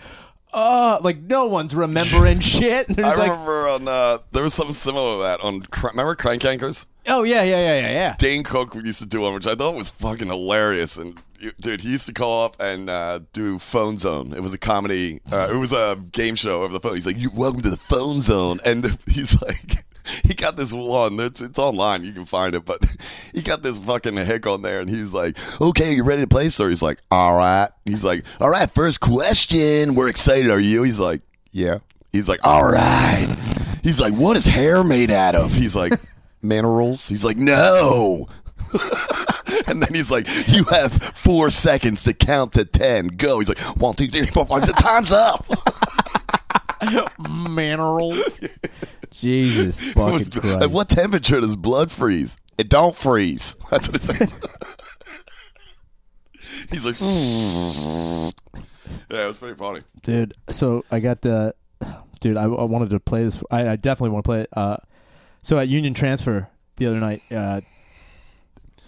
"Uh, like no one's remembering shit." And I like, remember on uh, there was something similar to that on. Cr- Remember Crank Yankers? "Oh yeah, yeah, yeah, yeah, yeah." Dane Cook used to do one, which I thought was fucking hilarious. And dude, he used to call up and uh, do Phone Zone. It was a comedy. Uh, it was a game show over the phone. He's like, "You welcome to the Phone Zone," and he's like. He got this one. It's, it's online. You can find it. But he got this fucking hick on there, and he's like, "Okay, you ready to play?" So he's like, "All right." He's like, "All right, first question. We're excited. Are you?" He's like, "Yeah." He's like, "All right." He's like, "What is hair made out of?" He's like, "Minerals." He's like, "No." And then he's like, "You have four seconds to count to ten. Go." He's like, "One, two, three, four, five. Time's up." Minerals. Jesus fucking Christ. At what temperature does blood freeze? It don't freeze. That's what it says. he's like, yeah, it was pretty funny. dude. So I got the, dude. I, I wanted to play this. I, I definitely want to play it. Uh, so at Union Transfer the other night, uh,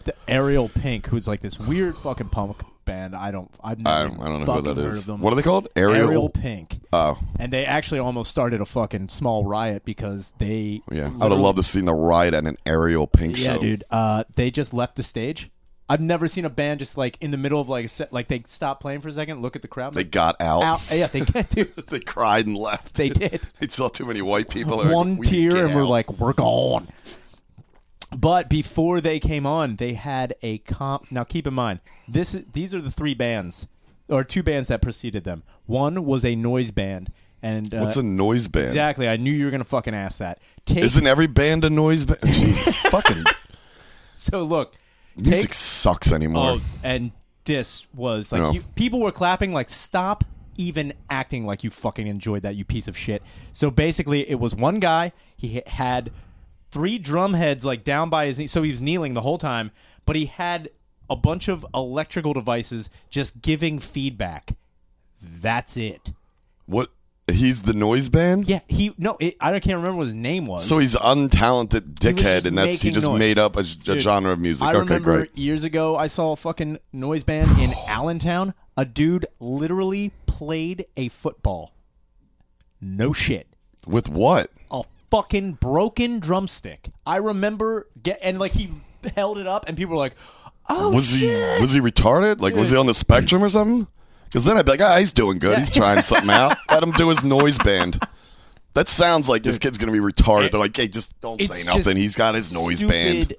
the Ariel Pink, who's like this weird fucking punk band. I don't. I've never I don't, I don't know who fucking that heard is. of them. What are they called? Ariel. Ariel Pink. Oh, And they actually almost started a fucking small riot because they. yeah. I'd have loved to seen the ride at an Ariel Pink show. Yeah, dude. Uh, they just left the stage. I've never seen a band just like in the middle of like a set, like they stop playing for a second, look at the crowd, They like, got out. out. Yeah, they dude, they cried and left. they did. They saw too many white people. Like, one "We need to tier get and we're out." like we're gone but before they came on they had a comp now keep in mind this these are the three bands or two bands that preceded them one was a noise band and uh, What's a noise band? exactly i knew you were gonna fucking ask that take Isn't every band a noise band? Fucking so look music take sucks anymore. oh, and this was like No. you, people were clapping like stop even acting like you fucking enjoyed that you piece of shit so basically it was one guy he had three drum heads like down by his knee so he was kneeling the whole time but he had a bunch of electrical devices just giving feedback that's it What? He's the noise band. yeah he no it, i can't remember what his name was So he's untalented dickhead, and that's he just noise. made up a, a Dude, genre of music. I okay, remember great. years ago I saw a fucking noise band in Allentown. A dude literally played a football. No shit. With what? A fucking broken drumstick. I remember get and like he held it up and people were like, "Oh was shit!" he was he retarded? Like was he on the spectrum or something? Because then I'd be like, ah, he's doing good. He's trying something out. Let him do his noise band. That sounds like this kid's gonna be retarded. They're like, hey, just don't It's say nothing. He's got his noise band.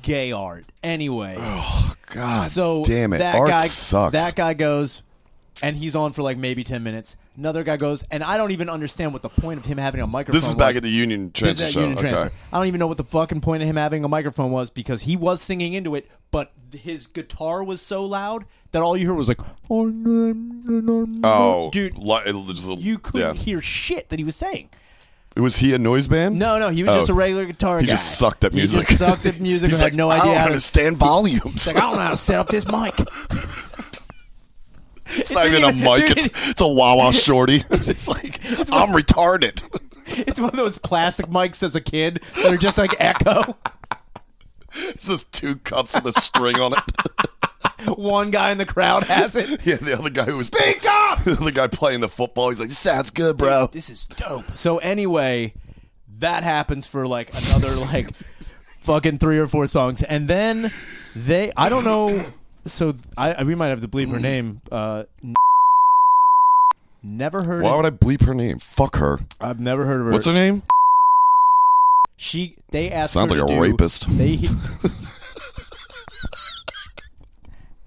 Gay art. Anyway, Oh God, so damn it, that art guy sucks. that guy goes and he's on for like maybe 10 minutes another guy goes and i don't even understand what the point of him having a microphone this is back was. at the Union This is at show. Union Okay. Transfer. i don't even know what the fucking point of him having a microphone was because he was singing into it but his guitar was so loud that all you heard was like Oh, oh Dude, li- it was a- you couldn't yeah. hear shit that he was saying Was he a noise band? no no he was Oh. just a regular guitar He guy just sucked at music. He just sucked at music He's and like, had no I idea don't how to understand volumes. He's like, I don't know how to set up this mic. it's not even a mic. It's it's a Wawa shorty. It's like I'm retarded. It's one of those plastic mics as a kid that are just like echo. It's just two cups with a string on it. One guy in the crowd has it. Yeah, the other guy who was speak up. the other guy playing the football. He's like, "Sounds good, bro." This is dope. So anyway, that happens for like another like fucking three or four songs, and then they I don't know. So I, I we might have to bleep her name. Uh, never heard. Why of, would I bleep her name? Fuck her. I've never heard of her. What's her name? She they asked. Sounds like a do- rapist. They.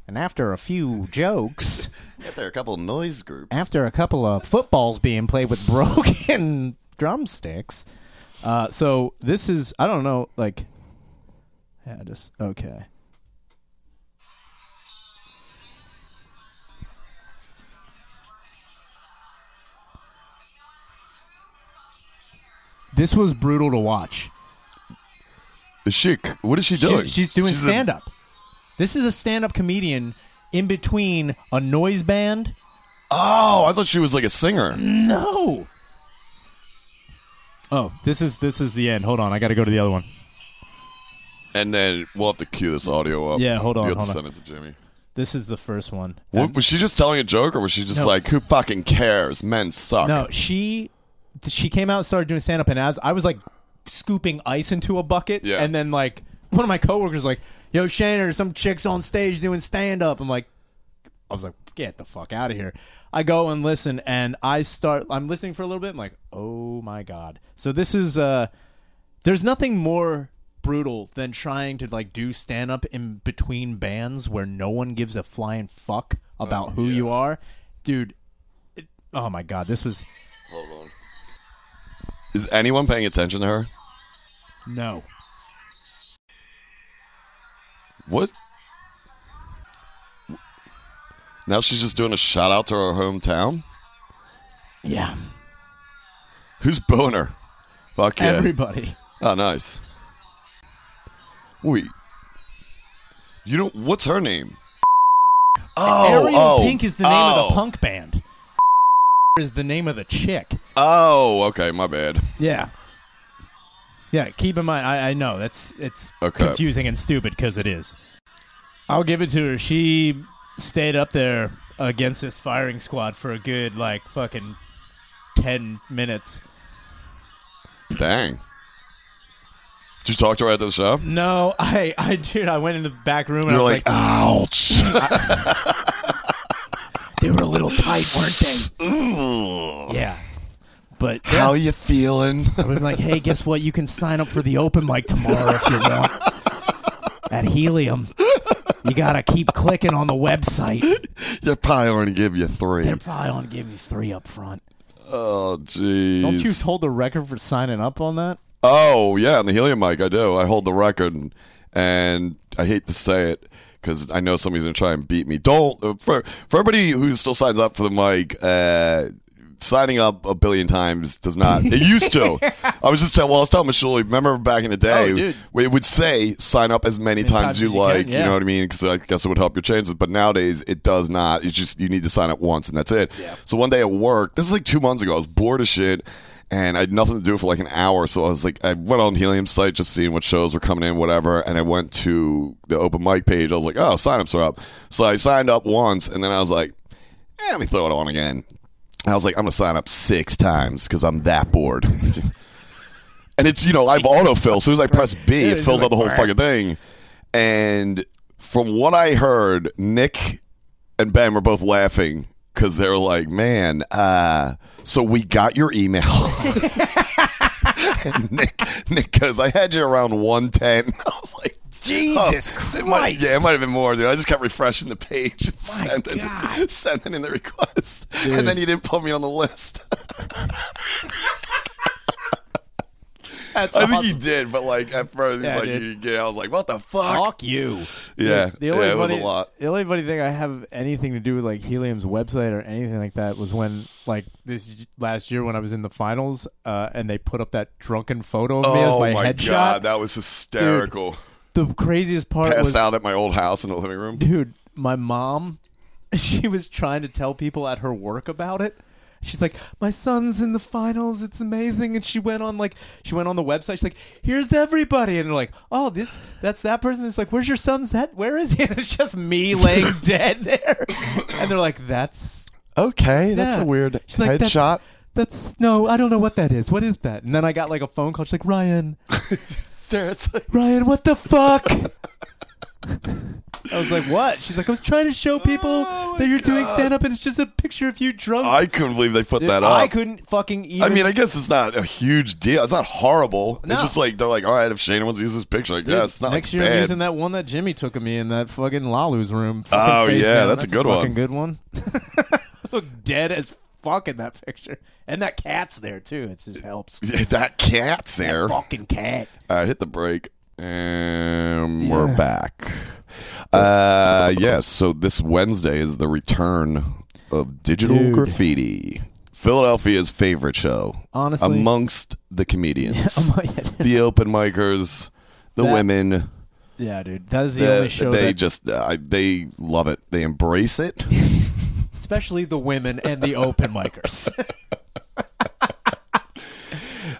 and after a few jokes. Are a couple noise groups. after a couple of footballs being played with broken drumsticks. Uh, so this is I don't know like yeah just okay. This was brutal to watch. Is she? What is she doing? She, she's doing a- stand up. This is a stand up comedian in between a noise band. oh, I thought she was like a singer. No. Oh, this is this is the end. Hold on, I got to go to the other one. And then we'll have to cue this audio up. Yeah, hold on, You have hold to on. send it to Jimmy. This is the first one. What, was she just telling a joke, or was she just No. like, "Who fucking cares? Men suck." No, she she came out and started doing stand up, and as I was like scooping ice into a bucket, Yeah. and then like one of my coworkers was like, "Yo, there's some chicks on stage doing stand up." I'm like, I was like, "Get the fuck out of here!" I go and listen, and I start. I'm listening for a little bit. I'm like, "Oh my god!" So this is uh, there's nothing more brutal than trying to like do stand up in between bands where no one gives a flying fuck about who you are, dude. It, oh my god, this was Hold on. Is anyone paying attention to her? no. What? Now she's just doing a shout out to her hometown. Yeah, Who's boner? Fuck yeah! everybody. oh, nice. Wait, you don't. What's her name? Oh, Ariel oh, Pink is the name of oh. the punk band. Is the name of the chick. Oh, okay, my bad. Yeah. Yeah, keep in mind I, I know that's it's Okay. confusing and stupid because it is. I'll give it to her. She stayed up there against this firing squad for a good like fucking ten minutes. Dang. Did you talk to her at the show? No, I I dude, I went in the back room and You're I was like, like, ouch. they were a little tight, weren't they? Ooh. Yeah. But yeah. How you feeling? I've been like, hey, guess what? You can sign up for the open mic tomorrow if you want. At Helium. You gotta keep clicking on the website. They're probably only give you three. They're probably gonna give you three up front. Oh, jeez. Don't you hold the record for signing up on that? Oh yeah, on the helium mic, I do. I hold the record, and, and I hate to say it because I know somebody's gonna try and beat me. Don't uh, for for everybody who still signs up for the mic. Uh, signing up a billion times does not. It used to. I was just telling. Well, I was telling Michelle. Remember back in the day, Oh, it would say sign up as many times, times as you as you can, like. yeah. You know what I mean? Because I guess it would help your chances. But nowadays, it does not. It's just you need to sign up once and that's it. So one day at work, this is like two months ago. I was bored as shit and I had nothing to do for like an hour. So I was like, I went on Helium's site just seeing what shows were coming in, whatever. And I went to the open mic page. I was like, oh, signups are up. So I signed up once, and then I was like, eh, let me throw it on again. I was like, I'm gonna sign up six times because I'm that bored. and it's you know I have autofill. As soon as I press B, it fills out the whole fucking thing. And from what I heard, Nick and Ben were both laughing because they're like, "Man, uh, so we got your email." And Nick, Nick goes, "I had you around one ten. I was like, Jesus Oh, it might- Christ. yeah, it might have been more, dude. I just kept refreshing the page and sending, sending in the request, Dude. and then you didn't put me on the list. That's I think awesome. he did, but like at first, he Yeah, like, dude. you, yeah, I was like, what the fuck? Fuck you. Yeah, The only yeah, it was a funny, lot. The only funny thing I have anything to do with like Helium's website or anything like that was when like this last year when I was in the finals uh, and they put up that drunken photo of me as Oh my, my headshot. god, that was hysterical. the craziest part Passed was out at my old house in the living room. dude, my mom, she was trying to tell people at her work about it. She's like, my son's in the finals. It's amazing. And she went on like, she went on the website. She's like, here's everybody. And they're like, oh, this, that's that person. It's like, where's your son's head? Where is he? And it's just me laying dead there. And they're like, that's, Okay, that's Yeah. a weird She's like, that's- headshot. that's, no, I don't know what that is. What is that? And then I got like a phone call. She's like, Ryan, Seriously. Ryan, what the fuck? I was like, what? She's like, I was trying to show people Oh, that you're doing God. stand up and it's just a picture of you drunk. I couldn't believe they put Dude, that up. I couldn't fucking even. I mean, I guess it's not a huge deal. It's not horrible. No. It's just like they're like, all right, if Shane wants to use this picture, like, Dude, yeah, it's not next like year I'm using that one that Jimmy took of me in that fucking Lalu's room. Fucking Oh, face yeah, down. that's a good fucking one. good one. Look dead as fuck in that picture, and that cat's there too. It just helps. that cat's there. That fucking cat. All right, hit the break. And we're back. Uh, yes, so this Wednesday is the return of Digital Dude. Graffiti, Philadelphia's favorite show. Honestly. amongst the comedians, God. the open micers, the That- women. Yeah, dude, that is the They, only show they that, just uh, they love it. They embrace it. especially the women and the open micers.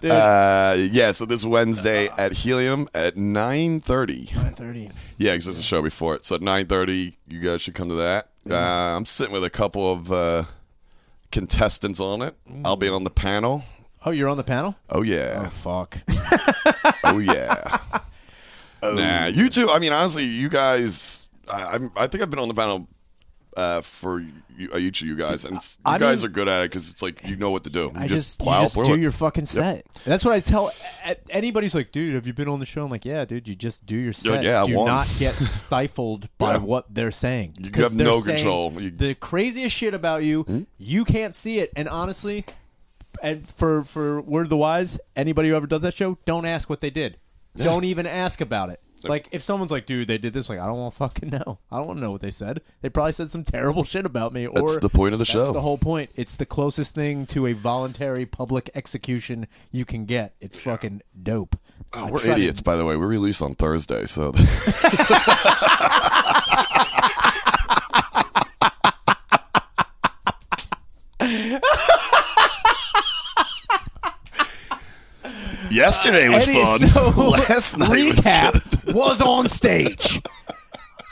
Uh, yeah, so this Wednesday at Helium at nine thirty. nine thirty. Yeah, because there's a show before it. So at nine thirty, you guys should come to that. Uh, I'm sitting with a couple of uh, contestants on it. I'll be on the panel. Oh, you're on the panel. Oh yeah. Oh yeah, fuck. oh yeah. Nah, you two. I mean, honestly, you guys. I, I'm, I think I've been on the panel uh, for you, uh, each of you guys, and you I guys mean- are good at it because it's like you know what to do. You I just, just, you just do it. your fucking set. That's what I tell anybody's like, dude, have you been on the show? I'm like, yeah, dude, you just do your set. yeah, I do not get stifled by Yeah. what they're saying. You have no control. You- Hmm? The craziest shit about you, you can't see it. And honestly, and for for word of the wise, anybody who ever does that show, don't ask what they did. Don't even ask about it. Like if someone's like, dude, they did this, like I don't want to fucking know. I don't want to know what they said. They probably said some terrible shit about me. That's or the point of the that's show. the whole point. It's the closest thing to a voluntary public execution you can get. It's fucking dope. Oh, I we're to- idiots, by the way. We release on Thursday, so yesterday was Eddie, fun. so, Last night was recap was, on stage.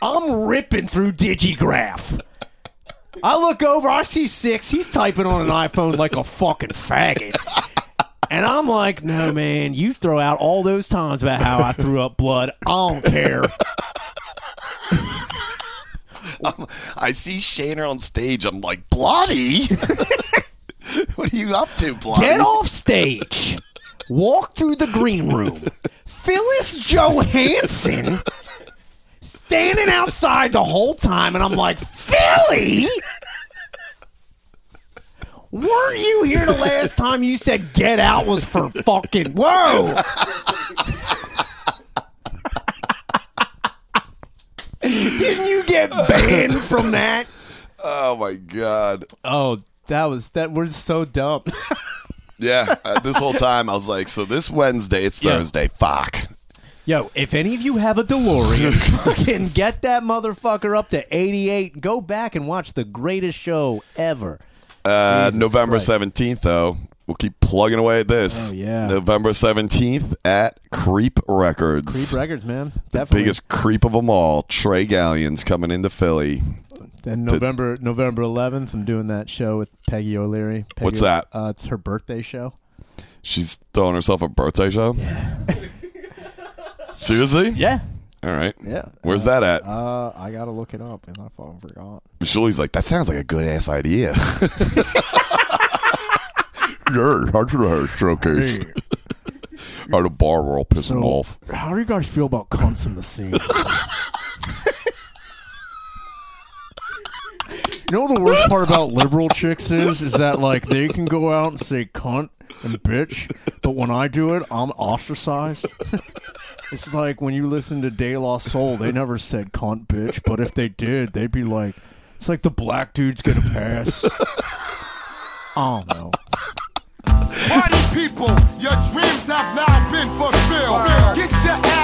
I'm ripping through Digigraph. I look over, I see six. He's typing on an iPhone like a fucking faggot. And I'm like, no, man, you throw out all those times about how I threw up blood. I don't care. I see Shaner on stage. I'm like, bloody. what are you up to, bloody? Get off stage. Walk through the green room. Phyllis Johansson standing outside the whole time, and I'm like, Philly? Weren't you here the last time you said get out was for fucking whoa? Didn't you get banned from that? Oh my god. Oh, that was that was so dumb. Yeah, uh, this whole time I was like, so this Wednesday, it's Yeah. Thursday. Fuck. Yo, if any of you have a DeLorean, fucking get that motherfucker up to 88. Go back and watch the greatest show ever. Uh, Jesus November Christ. 17th, though. We'll keep plugging away at this. Oh, yeah. November 17th at Creep Records. Creep Records, man. The Definitely. biggest creep of them all. Trey Gallions coming into Philly. And November November 11th, I'm doing that show with Peggy O'Leary. Peggy, What's that? Uh, it's her birthday show. She's throwing herself a birthday show. Seriously? Yeah. All right. Yeah. Where's that at? Uh, I gotta look it up, and I fucking forgot. Shirley's like, that sounds like a good ass idea. yeah, I have a showcase? At a bar where I'll piss them off. how do you guys feel about cunts in the scene? You know the worst part about liberal chicks is? Is that like they can go out and say cunt and bitch, but when I do it, I'm ostracized. it's like when you listen to De La Soul, they never said cunt bitch, but if they did, they'd be like, it's like the black dudes gonna pass. I don't know. Party people, your dreams have now been fulfilled. Get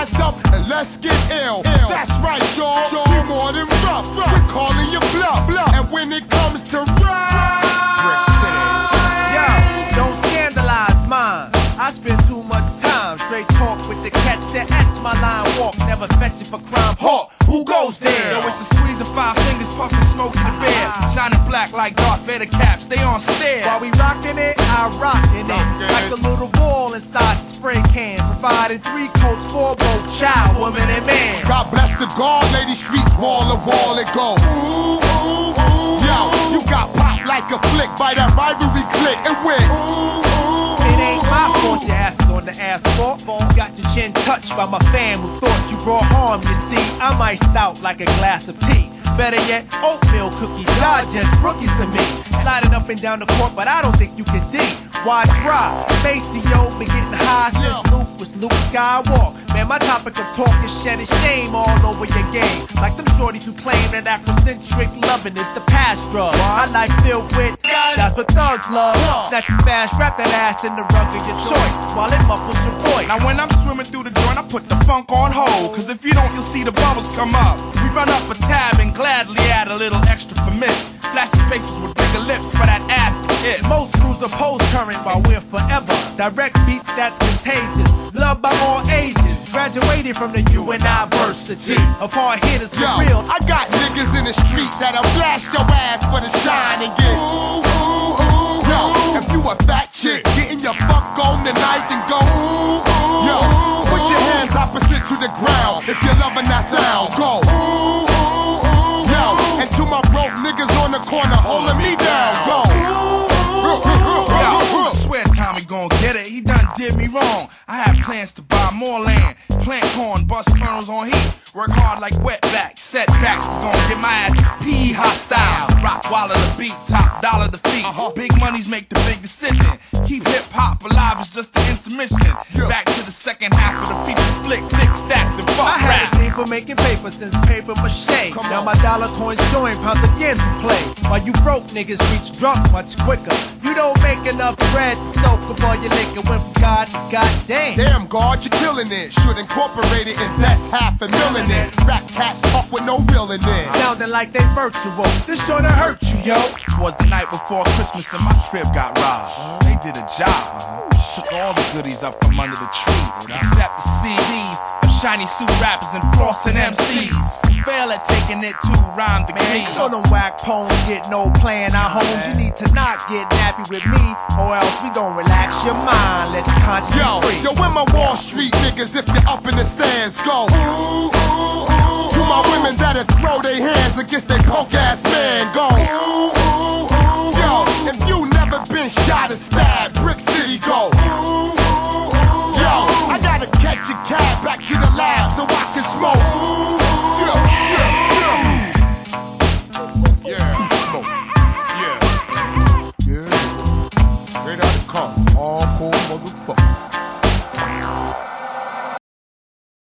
ass up and let's get ill. That's right, y'all. We more than rough. We're calling you bluff. And when it comes to rap, Yo, don't scandalize mine. I spend too much time straight talk with the catch that etch my line walk. Never fetch it for crime. Hawk, who goes there? Yo, it's a squeeze of five fingers, puffing smoke in the bed. Shining black like Darth Vader caps, they on stare. While we rockin' it, I rockin' it. Like a little ball inside the spray can. Providing three coats for both child, woman, and man. God bless the guard, lady streets wall to wall it go. Ooh, ooh, ooh. Yo, you got popped like a flick by that rivalry click and went. Ooh, ooh, It ain't my fault your ass is on the asphalt. Got your chin touched by my fam who thought you brought harm. You see, I'm iced out like a glass of tea. Better yet, oatmeal cookies. Y'all just rookies to me. Sliding up and down the court, but I don't think you can D. Why try? Maseo been getting high since Luke was Luke Skywalker. Man, my topic of talk is shedding shame all over your game. Like them shorties who claim that Afrocentric loving is the past drug. My life filled with that's what thugs love. Snatch you fast, wrap that ass in the rug of your choice while it muffles your voice. Now when I'm swimming through the joint, I put the funk on hold. Cause if you don't, you'll see the bubbles come up. We run up a tab and gladly add a little extra for miss. Flashy faces with bigger lips for that ass to kiss. Most crews oppose current while we're forever. Direct beats that's contagious. Loved by all ages. Graduated from the university of hard hitters for Yo, real. I got niggas in the streets that'll blast your ass for the shine and get. Ooh, ooh, ooh, Yo, if you a fat chick, getting your fuck on tonight and go. Ooh, ooh, Yo, put your hands opposite to the ground if you're loving that sound. Go. Ooh, ooh, ooh, Yo, and to my broke niggas on the corner holding me down. Go. Ooh ooh ooh. Yo, I swear Tommy gon' get it. He done did me wrong. I have plans to buy more land, plant corn, bust kernels on heat. Work hard like wetbacks. Setbacks is gon' get my ass P hostile. Rock wallet the beat, top dollar the feet. Uh-huh. Big monies make the big decision. Keep hip hop alive, it's just the intermission. Back to the second half of the feature flick, thick stacks and fuck I had a thing for making paper since paper mache. Now my dollar coins join pounds again to play. While you broke niggas reach drunk much quicker. You don't make enough bread to soak up all your liquor. Went from God to goddamn. Damn, God, you're killing it. Should incorporate it, invest half a million in it. Rap cats talk with no real in it. Sounding like they virtual. This joint'll hurt you, yo. Was the night before Christmas and my crib got robbed. They did a job. Took all the goodies up from under the tree, except the CDs shiny suit rappers and flossing MCs fail at taking it to rhyme the game. key. So them whack poems get no playing our homes. You need to not get nappy with me, or else we gon' relax your mind. Let the conscience yo, free. Yo, when my Wall Street niggas, if you're up in the stands, go. Ooh, ooh, ooh, to my women that have throw their hands against their punk ass man, go. Ooh, ooh, ooh, yo, if you never been shot or stabbed, Brick City, go. Ooh, ooh, ooh, yo, I gotta catch a cab back to the lab so I can smoke.